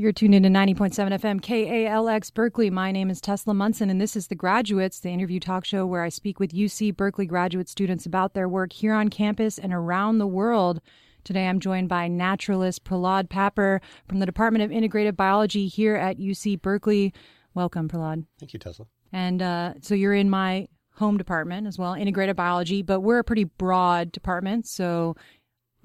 You're tuned into 90.7 FM KALX Berkeley. My name is Tesla Munson, and this is The Graduates, the interview talk show where I speak with UC Berkeley graduate students about their work here on campus and around the world. Today I'm joined by naturalist Prahlad Papper from the Department of Integrative Biology here at UC Berkeley. Welcome, Prahlad. Thank you, Tesla. And uh, so you're in my home department as well, integrative biology, but we're a pretty broad department. So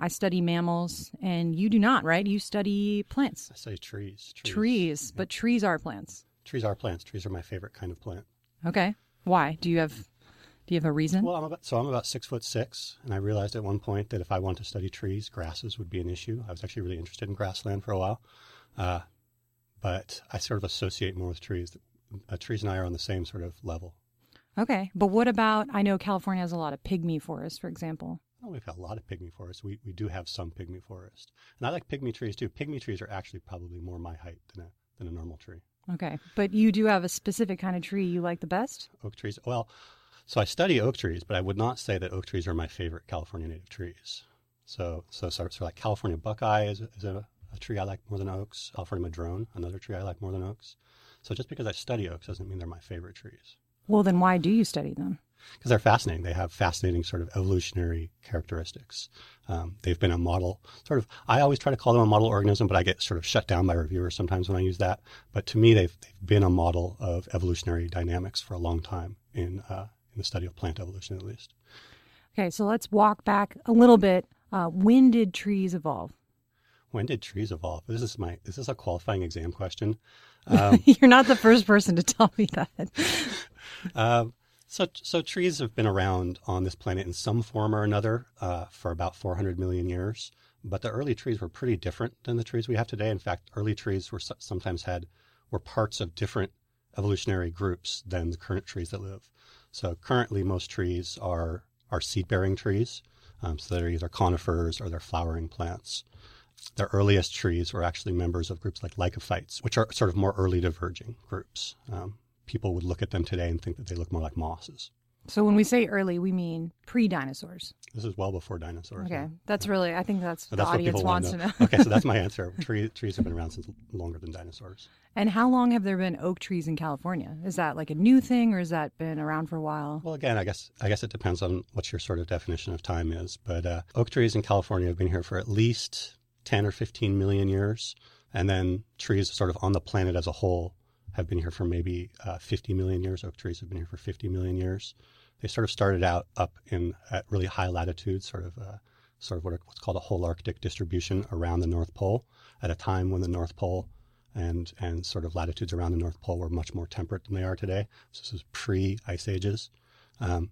I study mammals, and you do not, right? You study plants. I study trees. Trees, trees but trees are plants. Trees are plants. Trees are my favorite kind of plant. Okay. Why? Do you have do you have a reason? Well, I'm about, so I'm about six foot six, and I realized at one point that if I wanted to study trees, grasses would be an issue. I was actually really interested in grassland for a while, uh, but I sort of associate more with trees. Uh, trees and I are on the same sort of level. Okay, but what about? I know California has a lot of pygmy forests, for example. Well, we've got a lot of pygmy forests. We, we do have some pygmy forest. And I like pygmy trees too. Pygmy trees are actually probably more my height than a, than a normal tree. Okay. But you do have a specific kind of tree you like the best? Oak trees. Well, so I study oak trees, but I would not say that oak trees are my favorite California native trees. So, so, so, so like California buckeye is, is a, a tree I like more than oaks. California madrone, another tree I like more than oaks. So just because I study oaks doesn't mean they're my favorite trees. Well, then why do you study them? Because they're fascinating. They have fascinating sort of evolutionary characteristics. Um, they've been a model, sort of. I always try to call them a model organism, but I get sort of shut down by reviewers sometimes when I use that. But to me, they've, they've been a model of evolutionary dynamics for a long time in uh, in the study of plant evolution, at least. Okay, so let's walk back a little bit. Uh, when did trees evolve? When did trees evolve? This is my. this Is a qualifying exam question? Um, You're not the first person to tell me that. um, so, so trees have been around on this planet in some form or another uh, for about 400 million years. But the early trees were pretty different than the trees we have today. In fact, early trees were sometimes had were parts of different evolutionary groups than the current trees that live. So currently, most trees are are seed bearing trees. Um, so they're either conifers or they're flowering plants. The earliest trees were actually members of groups like lycophytes, which are sort of more early diverging groups. Um, people would look at them today and think that they look more like mosses. So when we say early, we mean pre-dinosaurs. This is well before dinosaurs. Okay, yeah. that's really. I think that's so the that's audience wants to know. know. okay, so that's my answer. Tree, trees have been around since longer than dinosaurs. And how long have there been oak trees in California? Is that like a new thing, or has that been around for a while? Well, again, I guess I guess it depends on what your sort of definition of time is. But uh, oak trees in California have been here for at least ten or fifteen million years, and then trees sort of on the planet as a whole have been here for maybe uh, 50 million years. Oak trees have been here for 50 million years. They sort of started out up in at really high latitudes, sort of uh, sort of what are, what's called a holarctic distribution around the North Pole, at a time when the North Pole and and sort of latitudes around the North Pole were much more temperate than they are today. So this is pre ice ages, um,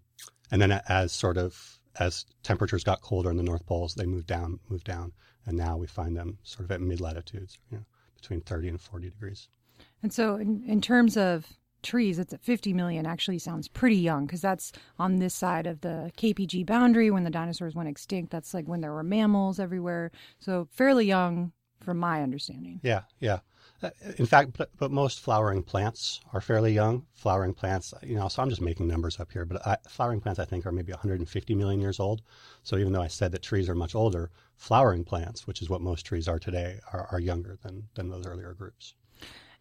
and then as sort of as temperatures got colder in the North Poles, they moved down, moved down, and now we find them sort of at mid latitudes, you know, between 30 and 40 degrees. And so, in, in terms of trees, it's at 50 million actually sounds pretty young because that's on this side of the KPG boundary when the dinosaurs went extinct. That's like when there were mammals everywhere. So, fairly young from my understanding. Yeah, yeah. Uh, in fact, but, but, most flowering plants are fairly young. Flowering plants, you know, so I'm just making numbers up here, but I, flowering plants I think are maybe 150 million years old. So even though I said that trees are much older, flowering plants, which is what most trees are today, are, are younger than, than those earlier groups.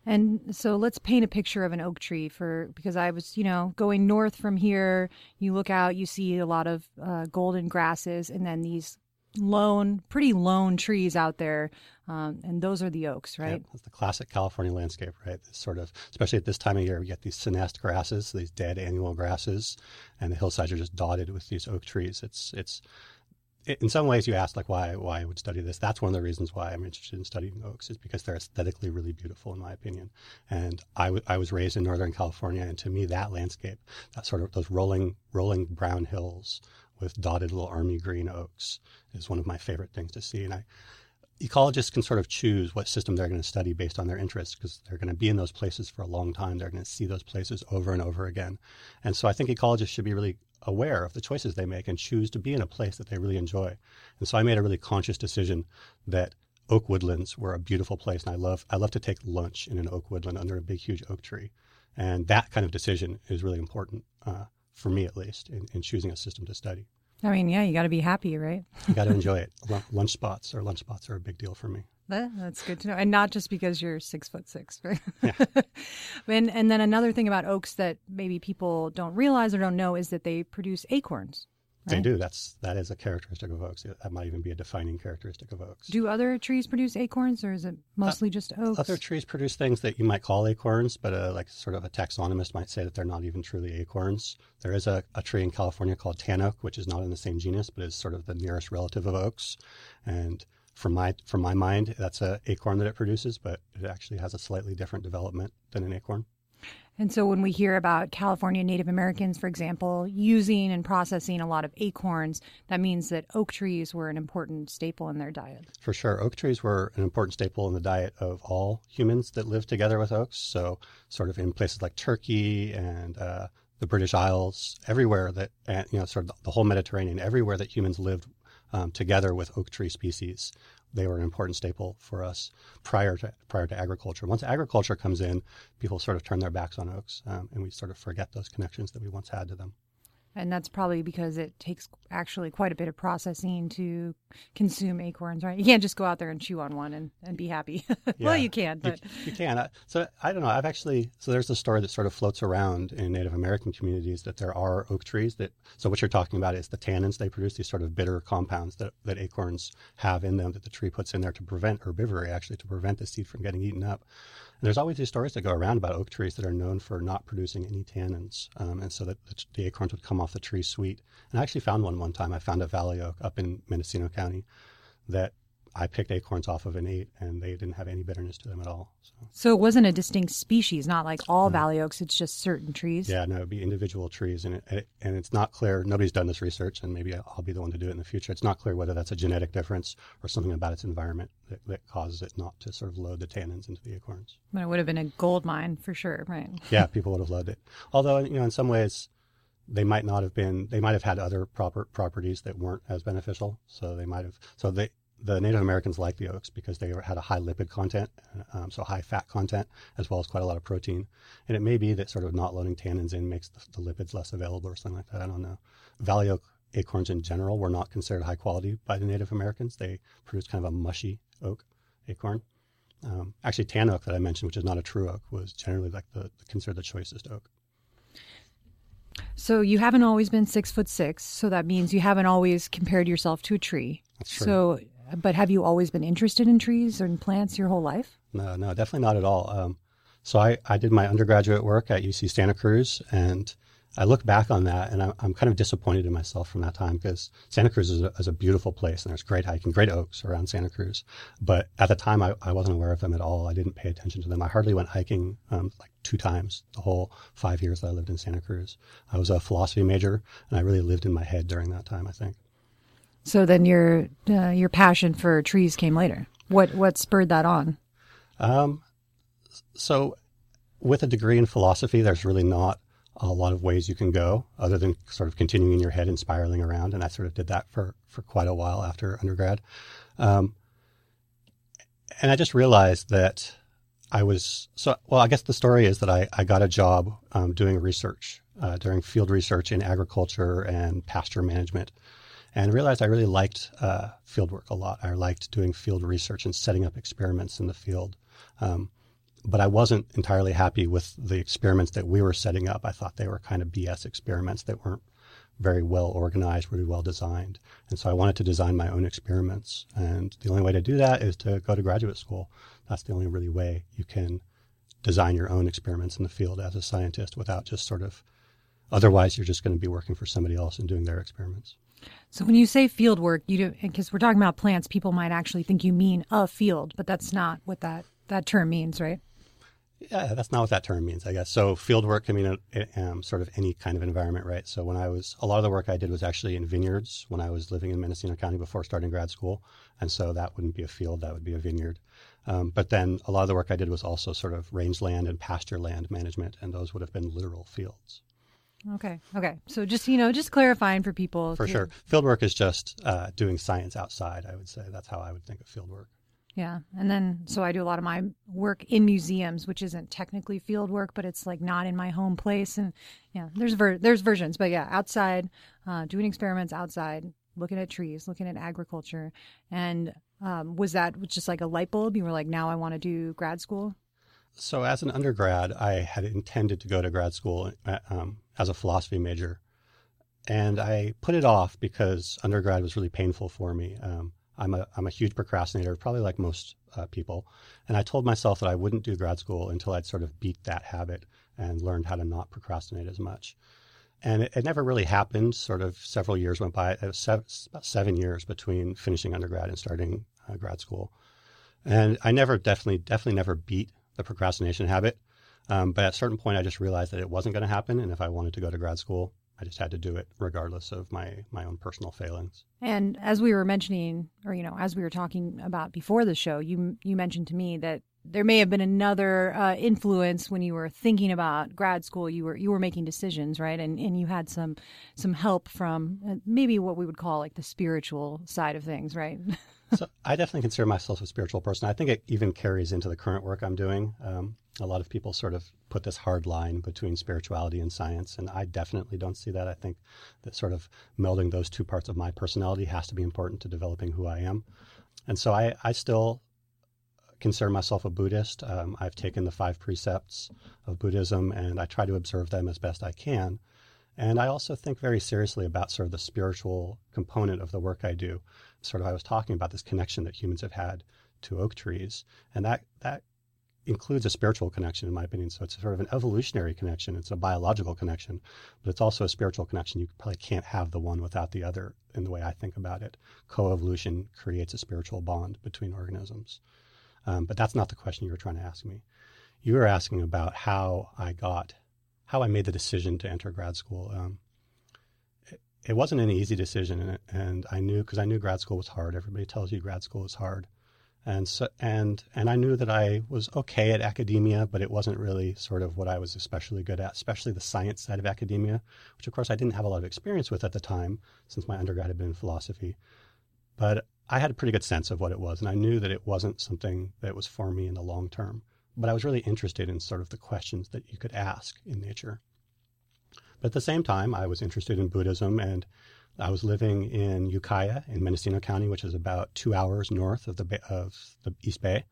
And so let's paint a picture of an oak tree for because I was, you know, going north from here. You look out, you see a lot of uh, golden grasses, and then these lone, pretty lone trees out there, um, and those are the oaks, right? Yeah, that's the classic California landscape, right? This sort of, especially at this time of year, we get these senesced grasses, these dead annual grasses, and the hillsides are just dotted with these oak trees. It's it's in some ways you asked like why why I would study this. That's one of the reasons why I'm interested in studying oaks is because they're aesthetically really beautiful in my opinion. And I, w- I was raised in Northern California, and to me that landscape, that sort of those rolling rolling brown hills with dotted little army green oaks, is one of my favorite things to see. And I ecologists can sort of choose what system they're going to study based on their interests because they're going to be in those places for a long time. They're going to see those places over and over again. And so I think ecologists should be really aware of the choices they make and choose to be in a place that they really enjoy. And so I made a really conscious decision that oak woodlands were a beautiful place, and I love I love to take lunch in an oak woodland under a big huge oak tree, and that kind of decision is really important uh, for me at least in, in choosing a system to study. I mean, yeah, you got to be happy, right? you got to enjoy it. Lunch spots or lunch spots are a big deal for me. That, that's good to know, and not just because you're six foot six, right? Yeah. and and then another thing about oaks that maybe people don't realize or don't know is that they produce acorns. Right? They do. That's that is a characteristic of oaks. That might even be a defining characteristic of oaks. Do other trees produce acorns, or is it mostly uh, just oaks? Other trees produce things that you might call acorns, but uh, like sort of a taxonomist might say that they're not even truly acorns. There is a, a tree in California called tan oak, which is not in the same genus, but is sort of the nearest relative of oaks, and from my from my mind, that's a acorn that it produces, but it actually has a slightly different development than an acorn. And so when we hear about California Native Americans, for example, using and processing a lot of acorns, that means that oak trees were an important staple in their diet. For sure. Oak trees were an important staple in the diet of all humans that lived together with oaks. So, sort of in places like Turkey and uh, the British Isles, everywhere that, you know, sort of the whole Mediterranean, everywhere that humans lived um, together with oak tree species they were an important staple for us prior to prior to agriculture. Once agriculture comes in, people sort of turn their backs on oaks, um, and we sort of forget those connections that we once had to them. And that's probably because it takes actually quite a bit of processing to consume acorns, right? You can't just go out there and chew on one and, and be happy. well, you can, but you, you can. So I don't know. I've actually so there's a story that sort of floats around in Native American communities that there are oak trees that. So what you're talking about is the tannins they produce, these sort of bitter compounds that that acorns have in them that the tree puts in there to prevent herbivory, actually to prevent the seed from getting eaten up. And there's always these stories that go around about oak trees that are known for not producing any tannins, um, and so that the, the, acorns would come off the tree sweet. And I actually found one one time. I found a valley oak up in Mendocino County that I picked acorns off of and ate, and they didn't have any bitterness to them at all. So, so it wasn't a distinct species, not like all no. valley oaks. It's just certain trees. Yeah, no, it'd be individual trees, and it, and it's not clear. Nobody's done this research, and maybe I'll be the one to do it in the future. It's not clear whether that's a genetic difference or something about its environment that, that causes it not to sort of load the tannins into the acorns. But it would have been a gold mine for sure, right? yeah, people would have loved it. Although, you know, in some ways they might not have been they might have had other proper properties that weren't as beneficial so they might have so they the Native Americans liked the oaks because they had a high lipid content, um, so high fat content, as well as quite a lot of protein. And it may be that sort of not loading tannins in makes the, the lipids less available or something like that. I don't know. Valley oak acorns in general were not considered high quality by the Native Americans. They produced kind of a mushy oak acorn. Um, actually, tan oak that I mentioned, which is not a true oak, was generally like the considered the choicest oak. So you haven't always been six foot six. So that means you haven't always compared yourself to a tree. That's true. So but have you always been interested in trees and plants your whole life? No, no, definitely not at all. Um, so I, I did my undergraduate work at UC Santa Cruz, and I look back on that, and I'm, I'm kind of disappointed in myself from that time because Santa Cruz is a, is a, beautiful place, and there's great hiking, great oaks around Santa Cruz. But at the time, I, I wasn't aware of them at all. I didn't pay attention to them. I hardly went hiking um, like two times the whole five years that I lived in Santa Cruz. I was a philosophy major, and I really lived in my head during that time. I think. So then your uh, your passion for trees came later. What what spurred that on? Um, so with a degree in philosophy, there's really not a lot of ways you can go other than sort of continuing in your head and spiraling around. And I sort of did that for, for quite a while after undergrad. Um, and I just realized that I was so well. I guess the story is that I, I got a job um, doing research, uh, field research in agriculture and pasture management and realized I really liked uh, field work a lot. I liked doing field research and setting up experiments in the field. Um, but I wasn't entirely happy with the experiments that we were setting up. I thought they were kind of BS experiments that weren't very well organized, really well designed. And so I wanted to design my own experiments. And the only way to do that is to go to graduate school. That's the only really way you can design your own experiments in the field as a scientist without just sort of, otherwise, you're just going to be working for somebody else and doing their experiments. So when you say field work, you do because we're talking about plants, people might actually think you mean a field, but that's not what that that term means, right? Yeah, that's not what that term means, I guess. So field work can mean um, sort of any kind of environment, right? So when I was, a lot of the work I did was actually in vineyards when I was living in Mendocino County before starting grad school. And so that wouldn't be a field, that would be a vineyard. Um, but then a lot of the work I did was also sort of rangeland and pasture land management, and those would have been literal fields. Okay. Okay. So just you know, just clarifying for people. For sure, fieldwork is just uh, doing science outside. I would say that's how I would think of fieldwork. Yeah, and then so I do a lot of my work in museums, which isn't technically field work, but it's like not in my home place. And yeah, there's ver- there's versions, but yeah, outside, uh, doing experiments outside, looking at trees, looking at agriculture, and Um, was that just like a light bulb? You were like, now I want to do grad school? So, as an undergrad, I had intended to go to grad school uh, um, as a philosophy major. And I put it off because undergrad was really painful for me. Um, I'm, a, I'm a huge procrastinator, probably like most uh, people. And I told myself that I wouldn't do grad school until I'd sort of beat that habit and learned how to not procrastinate as much. And it, it never really happened. Sort of several years went by. It was seven, about seven years between finishing undergrad and starting uh, grad school. And I never, definitely, definitely never beat the procrastination habit. Um, but at a certain point, I just realized that it wasn't going to happen. And if I wanted to go to grad school, I just had to do it regardless of my, my own personal failings. And as we were mentioning, or, you know, as we were talking about before the show, you, you mentioned to me that there may have been another uh, influence when you were thinking about grad school. You were you were making decisions, right? And and you had some some help from uh, maybe what we would call like the spiritual side of things, right? so I definitely consider myself a spiritual person. I think it even carries into the current work I'm doing. Um, a lot of people sort of put this hard line between spirituality and science, and I definitely don't see that. I think that sort of melding those two parts of my personality has to be important to developing who I am. And so I, I still consider myself a Buddhist. Um, I've taken the five precepts of Buddhism and I try to observe them as best I can. And I also think very seriously about sort of the spiritual component of the work I do. Sort of, I was talking about this connection that humans have had to oak trees, and that that includes a spiritual connection, in my opinion. So it's sort of an evolutionary connection. It's a biological connection, but it's also a spiritual connection. You probably can't have the one without the other. In the way I think about it, coevolution creates a spiritual bond between organisms. Um, but that's not the question you were trying to ask me. You were asking about how I got, how I made the decision to enter grad school. Um, it, it, wasn't an easy decision, and, and I knew because I knew grad school was hard. Everybody tells you grad school is hard, and so and and I knew that I was okay at academia, but it wasn't really sort of what I was especially good at, especially the science side of academia, which of course I didn't have a lot of experience with at the time, since my undergrad had been in philosophy. But I had a pretty good sense of what it was, and I knew that it wasn't something that was for me in the long term. But I was really interested in sort of the questions that you could ask in nature. But at the same time, I was interested in Buddhism, and I was living in Ukiah in Mendocino County, which is about two hours north of the of the East Bay.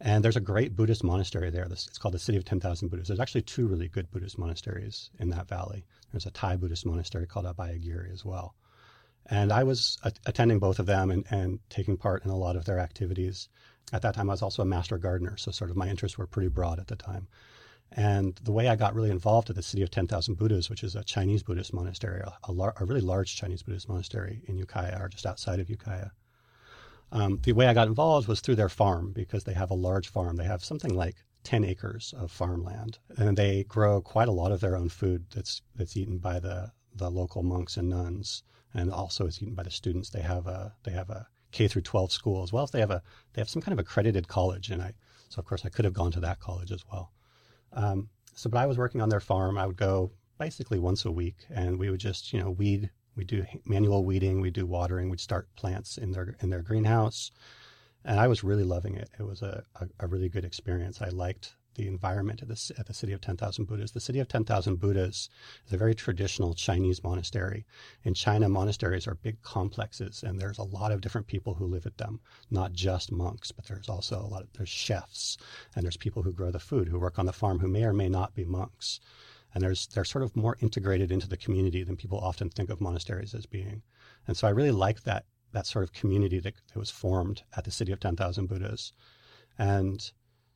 And there's a great Buddhist monastery there. It's called the City of 10,000 Buddhas. There's actually two really good Buddhist monasteries in that valley. There's a Thai Buddhist monastery called Abhayagiri as well. And I was a- attending both of them and, and taking part in a lot of their activities. At that time, I was also a master gardener, so sort of my interests were pretty broad at the time. And the way I got really involved at the City of 10,000 Buddhas, which is a Chinese Buddhist monastery, a, lar- a, really large Chinese Buddhist monastery in Ukiah, or just outside of Ukiah. Um, the way I got involved was through their farm because they have a large farm. They have something like 10 acres of farmland, and they grow quite a lot of their own food that's that's eaten by the the local monks and nuns and also is eaten by the students. They have a they have a K through 12 school as well as they have a they have some kind of accredited college, and I so of course I could have gone to that college as well. Um, so, but I was working on their farm. I would go basically once a week, and we would just you know weed. We do manual weeding. We do watering. We'd start plants in their in their greenhouse, and I was really loving it. It was a, a, a really good experience. I liked the environment at the, the city of 10,000 Buddhas. The city of 10,000 Buddhas is a very traditional Chinese monastery. In China, monasteries are big complexes, and there's a lot of different people who live at them, not just monks, but there's also a lot of there's chefs, and there's people who grow the food, who work on the farm, who may or may not be monks. And there's they're sort of more integrated into the community than people often think of monasteries as being. And so I really like that that sort of community that, that was formed at the city of 10,000 Buddhas. And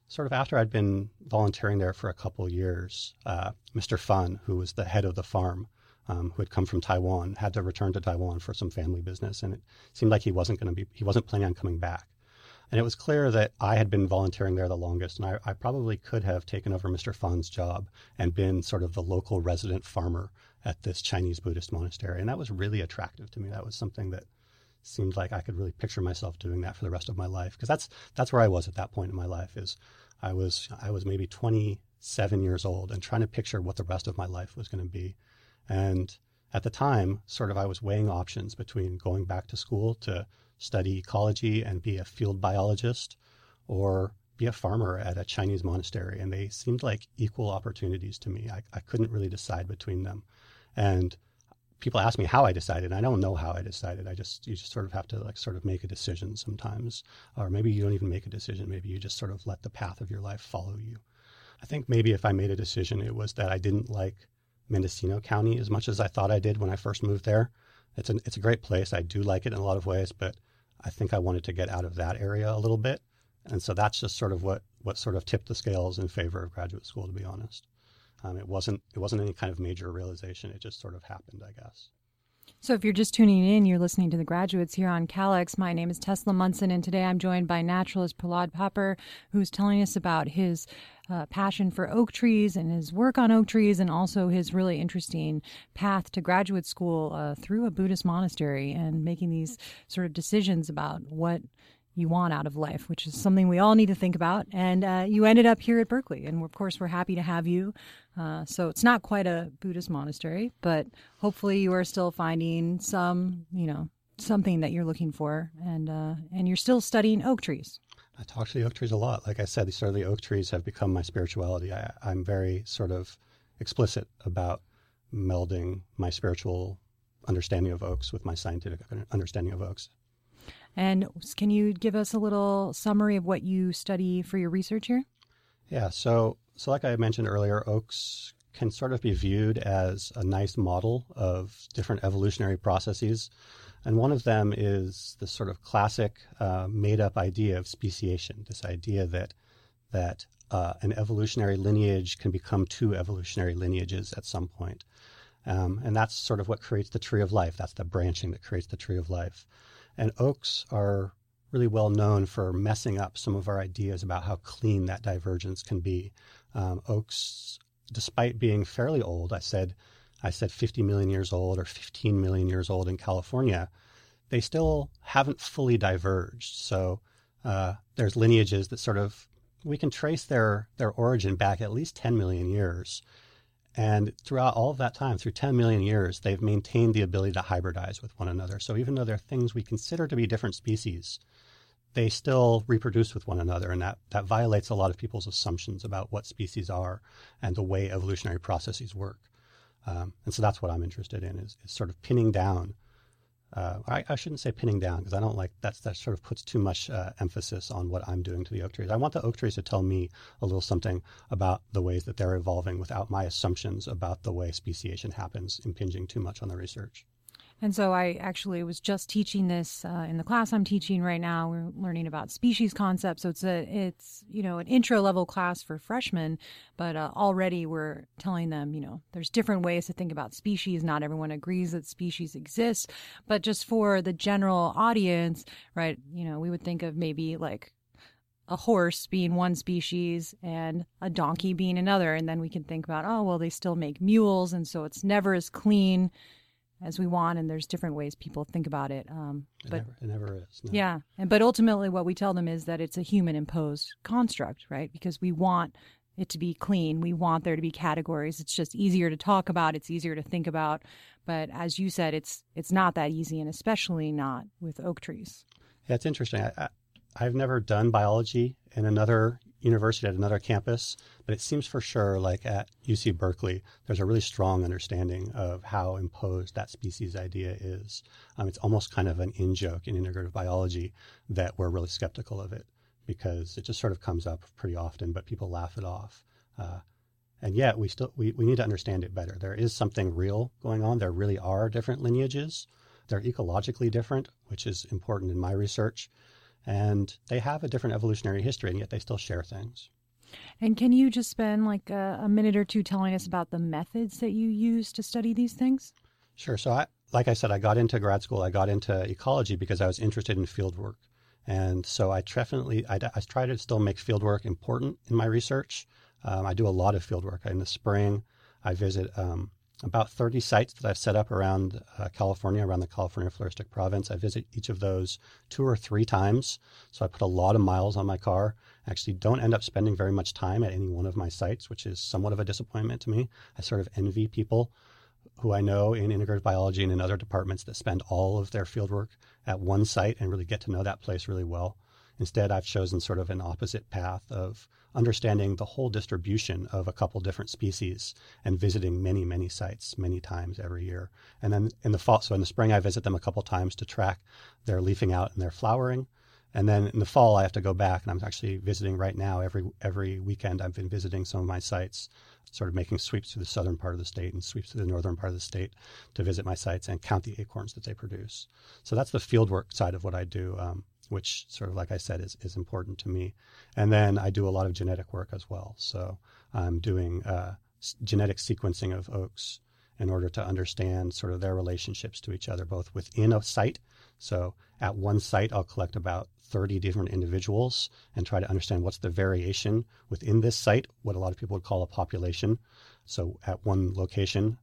sort of after I'd been volunteering there for a couple years, uh, Mr. Fun, who was the head of the farm, um, who had come from Taiwan, had to return to Taiwan for some family business, and it seemed like he wasn't going to be he wasn't planning on coming back. And it was clear that I had been volunteering there the longest, and I, I probably could have taken over Mr. Fun's job and been sort of the local resident farmer at this Chinese Buddhist monastery, and that was really attractive to me. That was something that seemed like I could really picture myself doing that for the rest of my life. Because that's that's where I was at that point in my life is I was I was maybe 27 years old and trying to picture what the rest of my life was going to be. And at the time sort of I was weighing options between going back to school to study ecology and be a field biologist or be a farmer at a Chinese monastery. And they seemed like equal opportunities to me. I, I couldn't really decide between them. And people ask me how I decided. I don't know how I decided. I just you just sort of have to like sort of make a decision sometimes, or maybe you don't even make a decision. Maybe you just sort of let the path of your life follow you. I think maybe if I made a decision, it was that I didn't like Mendocino County as much as I thought I did when I first moved there. It's an it's a great place. I do like it in a lot of ways, but I think I wanted to get out of that area a little bit, and so that's just sort of what what sort of tipped the scales in favor of graduate school. To be honest. Um, it wasn't it wasn't any kind of major realization. It just sort of happened, I guess. So, if you're just tuning in, you're listening to the graduates here on KALX. My name is Tesla Munson, and today I'm joined by naturalist Prahlad Papper, who's telling us about his uh, passion for oak trees and his work on oak trees, and also his really interesting path to graduate school uh, through a Buddhist monastery and making these sort of decisions about what you want out of life, which is something we all need to think about. And uh, you ended up here at Berkeley, and of course, we're happy to have you. Uh, so it's not quite a Buddhist monastery, but hopefully, you are still finding some, you know, something that you're looking for, and uh, and you're still studying oak trees. I talk to the oak trees a lot. Like I said, these sort of the oak trees have become my spirituality. I, I'm very sort of explicit about melding my spiritual understanding of oaks with my scientific understanding of oaks. And can you give us a little summary of what you study for your research here? Yeah, so so like I mentioned earlier, oaks can sort of be viewed as a nice model of different evolutionary processes. And one of them is this sort of classic uh, made up idea of speciation, this idea that, that uh, an evolutionary lineage can become two evolutionary lineages at some point. Um, and that's sort of what creates the tree of life. That's the branching that creates the tree of life. And oaks are really well known for messing up some of our ideas about how clean that divergence can be. Um, oaks, despite being fairly old, I said, I said 50 million years old or 15 million years old in California, they still haven't fully diverged. So uh, there's lineages that sort of we can trace their their origin back at least 10 million years. And throughout all of that time, through 10 million years, they've maintained the ability to hybridize with one another. So even though they're things we consider to be different species, they still reproduce with one another. And that, that violates a lot of people's assumptions about what species are and the way evolutionary processes work. Um, and so that's what I'm interested in is, is sort of pinning down uh, I, I, shouldn't say pinning down because I don't like that's that sort of puts too much uh, emphasis on what I'm doing to the oak trees. I want the oak trees to tell me a little something about the ways that they're evolving without my assumptions about the way speciation happens impinging too much on the research. And so I actually was just teaching this uh, in the class I'm teaching right now. We're learning about species concepts. So it's a it's you know an intro level class for freshmen, but uh, already we're telling them you know there's different ways to think about species. Not everyone agrees that species exist, but just for the general audience, right? You know, we would think of maybe like a horse being one species and a donkey being another, and then we can think about oh well they still make mules, and so it's never as clean as we want, and there's different ways people think about it. Um, it but never, it never is. No. Yeah, and but ultimately, what we tell them is that it's a human imposed construct, right? Because we want it to be clean. We want there to be categories. It's just easier to talk about. It's easier to think about. But as you said, it's it's not that easy, and especially not with oak trees. Yeah, it's interesting. I, I, I've never done biology in another university at another campus, but it seems for sure, like at UC Berkeley, there's a really strong understanding of how imposed that species idea is. Um, it's almost kind of an in joke in integrative biology that we're really skeptical of it because it just sort of comes up pretty often, but people laugh it off. Uh, and yet we still we, we need to understand it better. There is something real going on. There really are different lineages. They're ecologically different, which is important in my research and they have a different evolutionary history, and yet they still share things. And can you just spend like a, a, minute or two telling us about the methods that you use to study these things? Sure. So, I, like I said, I got into grad school. I got into ecology because I was interested in field work, and so I definitely I, I try to still make field work important in my research. Um, I do a lot of field work. In the spring, I visit um, about 30 sites that I've set up around uh, California, around the California Floristic Province. I visit each of those two or three times. So I put a lot of miles on my car. I actually don't end up spending very much time at any one of my sites, which is somewhat of a disappointment to me. I sort of envy people who I know in integrative biology and in other departments that spend all of their fieldwork at one site and really get to know that place really well. Instead, I've chosen sort of an opposite path of understanding the whole distribution of a couple different species and visiting many, many sites many times every year. And then in the fall, so in the spring, I visit them a couple times to track their leafing out and their flowering. And then in the fall, I have to go back, and I'm actually visiting right now. Every every weekend, I've been visiting some of my sites, sort of making sweeps through the southern part of the state and sweeps through the northern part of the state to visit my sites and count the acorns that they produce. So that's the fieldwork side of what I do, um, which sort of like I said is is important to me. And then I do a lot of genetic work as well. So I'm doing uh, genetic sequencing of oaks in order to understand sort of their relationships to each other, both within a site. So at one site, I'll collect about 30 different individuals and try to understand what's the variation within this site, what a lot of people would call a population. So at one location,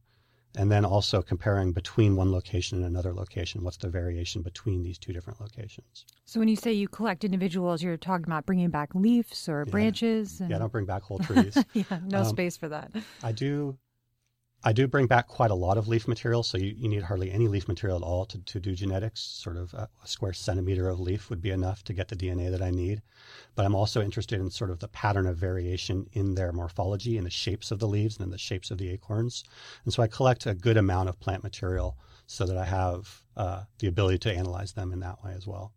and then also comparing between one location and another location. What's the variation between these two different locations? So when you say you collect individuals, you're talking about bringing back leaves or Yeah. branches. Yeah, I don't bring back whole trees. yeah, no Um, space for that. I do I do bring back quite a lot of leaf material, so you, you need hardly any leaf material at all to, to do genetics. Sort of a, a square centimeter of leaf would be enough to get the DNA that I need. But I'm also interested in sort of the pattern of variation in their morphology and the shapes of the leaves and the shapes of the acorns. And so I collect a good amount of plant material so that I have uh, the ability to analyze them in that way as well.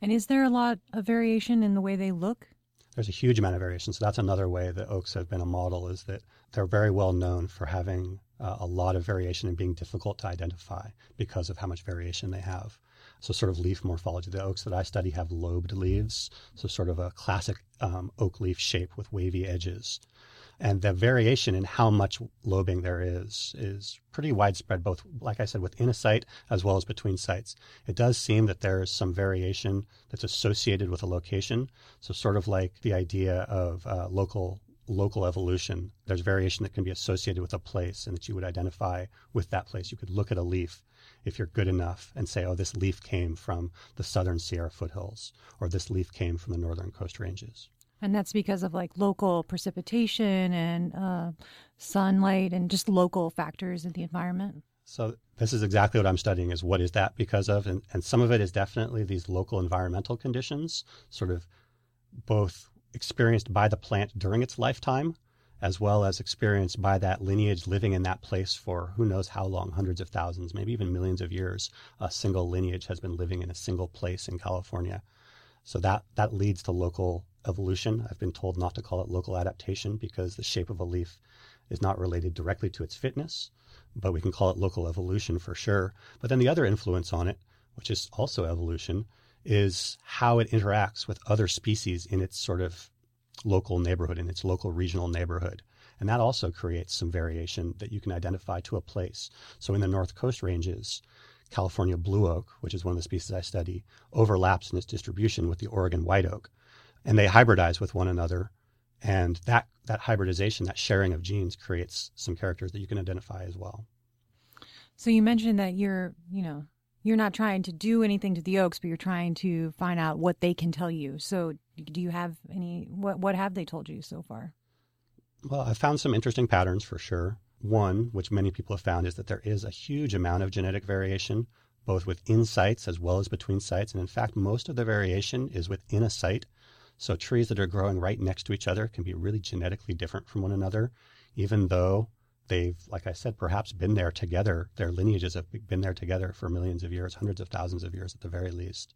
And is there a lot of variation in the way they look? there's a huge amount of variation. So that's another way that oaks have been a model is that they're very well known for having uh, a lot of variation and being difficult to identify because of how much variation they have. So sort of leaf morphology. The oaks that I study have lobed leaves, so sort of a classic um, oak leaf shape with wavy edges. And the variation in how much lobing there is is pretty widespread, both, like I said, within a site as well as between sites. It does seem that there is some variation that's associated with a location. So, sort of like the idea of uh, local local evolution, there's variation that can be associated with a place and that you would identify with that place. You could look at a leaf if you're good enough and say, oh, this leaf came from the southern Sierra foothills, or this leaf came from the northern coast ranges. And that's because of like local precipitation and uh, sunlight and just local factors in the environment. So this is exactly what I'm studying is what is that because of? And, and some of it is definitely these local environmental conditions, sort of both experienced by the plant during its lifetime, as well as experienced by that lineage living in that place for who knows how long, hundreds of thousands, maybe even millions of years. A single lineage has been living in a single place in California. So that, that leads to local evolution. I've been told not to call it local adaptation because the shape of a leaf is not related directly to its fitness, but we can call it local evolution for sure. But then the other influence on it, which is also evolution, is how it interacts with other species in its sort of local neighborhood, in its local regional neighborhood. And that also creates some variation that you can identify to a place. So in the North Coast ranges, California blue oak, which is one of the species I study, overlaps in its distribution with the Oregon white oak. And they hybridize with one another. And that, that hybridization, that sharing of genes creates some characters that you can identify as well. So you mentioned that you're, you know, you're not trying to do anything to the oaks, but you're trying to find out what they can tell you. So do you have any what what have they told you so far? Well, I found some interesting patterns for sure. One, which many people have found, is that there is a huge amount of genetic variation, both within sites as well as between sites. And in fact, most of the variation is within a site. So trees that are growing right next to each other can be really genetically different from one another, even though they've, like I said, perhaps been there together. Their lineages have been there together for millions of years, hundreds of thousands of years at the very least.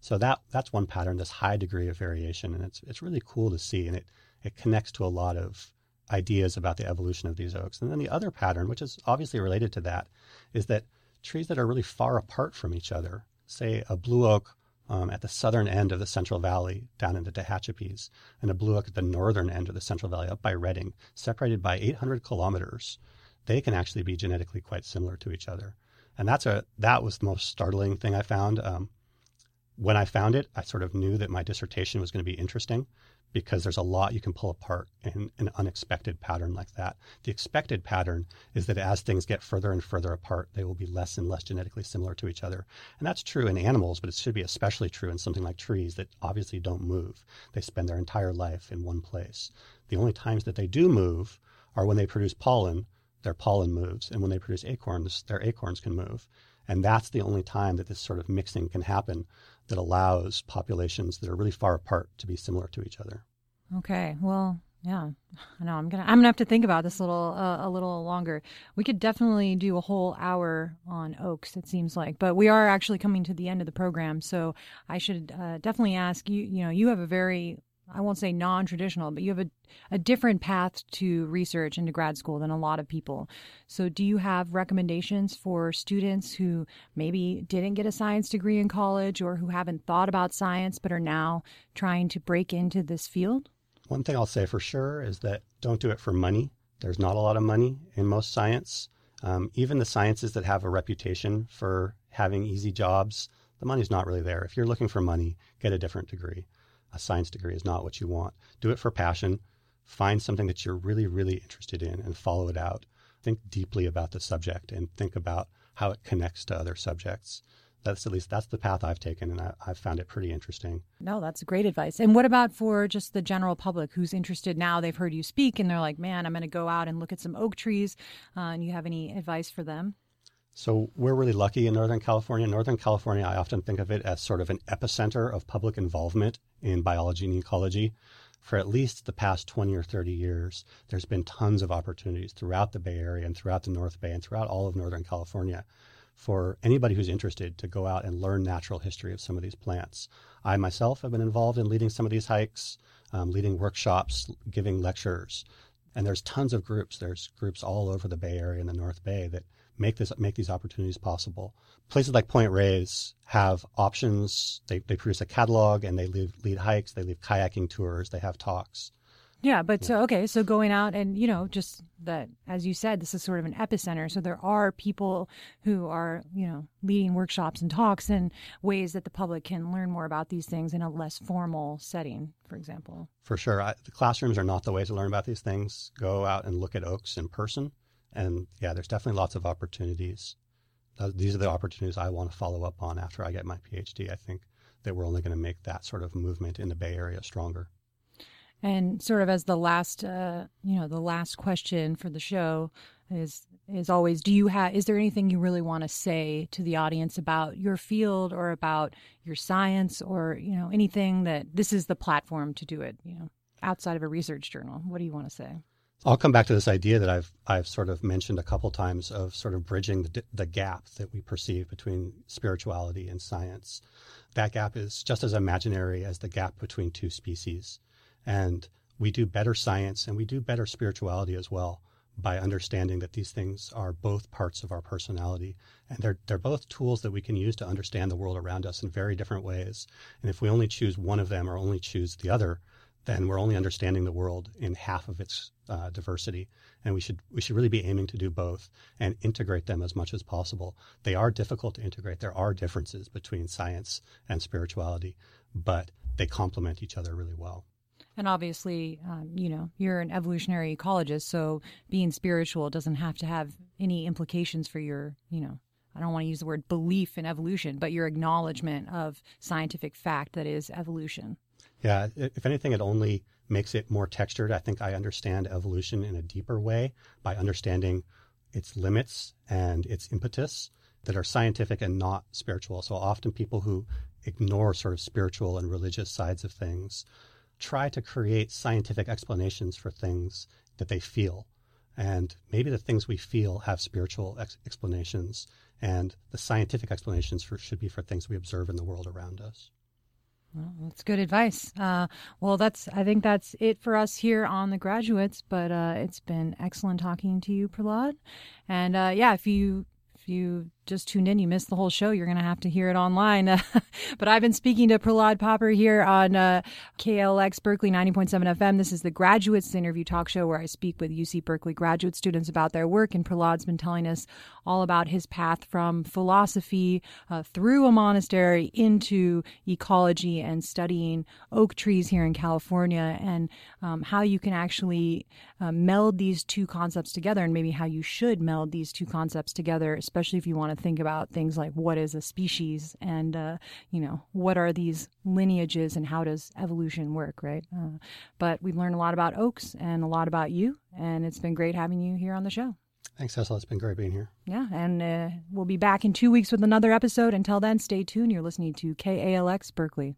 So that that's one pattern, this high degree of variation, and it's it's really cool to see, and it it connects to a lot of ideas about the evolution of these oaks. And then the other pattern, which is obviously related to that, is that trees that are really far apart from each other, say a blue oak um, at the southern end of the Central Valley down in the Tehachapis, and a blue oak at the northern end of the Central Valley up by Redding, separated by 800 kilometers, they can actually be genetically quite similar to each other. And that's a that was the most startling thing I found. Um, when I found it, I sort of knew that my dissertation was going to be interesting because there's a lot you can pull apart in an unexpected pattern like that. The expected pattern is that as things get further and further apart, they will be less and less genetically similar to each other. And that's true in animals, but it should be especially true in something like trees that obviously don't move. They spend their entire life in one place. The only times that they do move are when they produce pollen, their pollen moves, and when they produce acorns, their acorns can move. And that's the only time that this sort of mixing can happen that allows populations that are really far apart to be similar to each other. Okay. Well, yeah. I know. I'm gonna. I'm gonna have to think about this a little uh, a little longer. We could definitely do a whole hour on oaks. It seems like, but we are actually coming to the end of the program, so I should uh, definitely ask you. You know, you have a very I won't say non traditional, but you have a, a different path to research into grad school than a lot of people. So, do you have recommendations for students who maybe didn't get a science degree in college or who haven't thought about science but are now trying to break into this field? One thing I'll say for sure is that don't do it for money. There's not a lot of money in most science. Um, even the sciences that have a reputation for having easy jobs, the money's not really there. If you're looking for money, get a different degree a science degree is not what you want. Do it for passion. Find something that you're really, really interested in and follow it out. Think deeply about the subject and think about how it connects to other subjects. That's at least that's the path I've taken, and I, have found it pretty interesting. No, that's great advice. And what about for just the general public who's interested now? They've heard you speak, and they're like, "Man, I'm going to go out and look at some oak trees." Uh, and you have any advice for them? So we're really lucky in Northern California. Northern California, I often think of it as sort of an epicenter of public involvement in biology and ecology. For at least the past 20 or 30 years, there's been tons of opportunities throughout the Bay Area and throughout the North Bay and throughout all of Northern California for anybody who's interested to go out and learn natural history of some of these plants. I myself have been involved in leading some of these hikes, um, leading workshops, giving lectures. And there's tons of groups. There's groups all over the Bay Area and the North Bay that make this make these opportunities possible. Places like Point Reyes have options. They, they produce a catalog and they lead, lead hikes. They lead kayaking tours. They have talks. Yeah, but yeah. so okay, so going out and you know just that as you said, this is sort of an epicenter. So there are people who are you know leading workshops and talks and ways that the public can learn more about these things in a less formal setting, for example. For sure, I, the classrooms are not the way to learn about these things. Go out and look at oaks in person. And yeah, there's definitely lots of opportunities. These are the opportunities I want to follow up on after I get my PhD. I think that we're only going to make that sort of movement in the Bay Area stronger. And sort of as the last, uh, you know, the last question for the show is is always: Do you have? Is there anything you really want to say to the audience about your field or about your science or you know anything that this is the platform to do it? You know, outside of a research journal, what do you want to say? I'll come back to this idea that I've I've sort of mentioned a couple times of sort of bridging the, the gap that we perceive between spirituality and science. That gap is just as imaginary as the gap between two species, and we do better science and we do better spirituality as well by understanding that these things are both parts of our personality and they're they're both tools that we can use to understand the world around us in very different ways. And if we only choose one of them or only choose the other, then we're only understanding the world in half of its uh, diversity. And we should we should really be aiming to do both and integrate them as much as possible. They are difficult to integrate. There are differences between science and spirituality, but they complement each other really well. And obviously, um, you know, you're an evolutionary ecologist, so being spiritual doesn't have to have any implications for your, you know, I don't want to use the word belief in evolution, but your acknowledgement of scientific fact that is evolution. Yeah, if anything, it only makes it more textured. I think I understand evolution in a deeper way by understanding its limits and its impetus that are scientific and not spiritual. So often people who ignore sort of spiritual and religious sides of things try to create scientific explanations for things that they feel. And maybe the things we feel have spiritual ex- explanations, and the scientific explanations for, should be for things we observe in the world around us. Well, that's good advice. Uh, well, that's I think that's it for us here on the graduates. But uh, it's been excellent talking to you, Prahlad. And uh, yeah, if you if you just tuned in, you missed the whole show. You're going to have to hear it online. but I've been speaking to Prahlad Papper here on uh, KALX Berkeley 90.7 FM. This is the Graduates Interview Talk Show where I speak with UC Berkeley graduate students about their work. And Prahlad's been telling us all about his path from philosophy uh, through a monastery into ecology and studying oak trees here in California and um, how you can actually uh, meld these two concepts together and maybe how you should meld these two concepts together, especially if you want to think about things like what is a species and uh, you know what are these lineages and how does evolution work, right? Uh, but we've learned a lot about oaks and a lot about you, and it's been great having you here on the show. Thanks, Cecil. It's been great being here. Yeah, and uh, we'll be back in two weeks with another episode. Until then, stay tuned. You're listening to KALX Berkeley.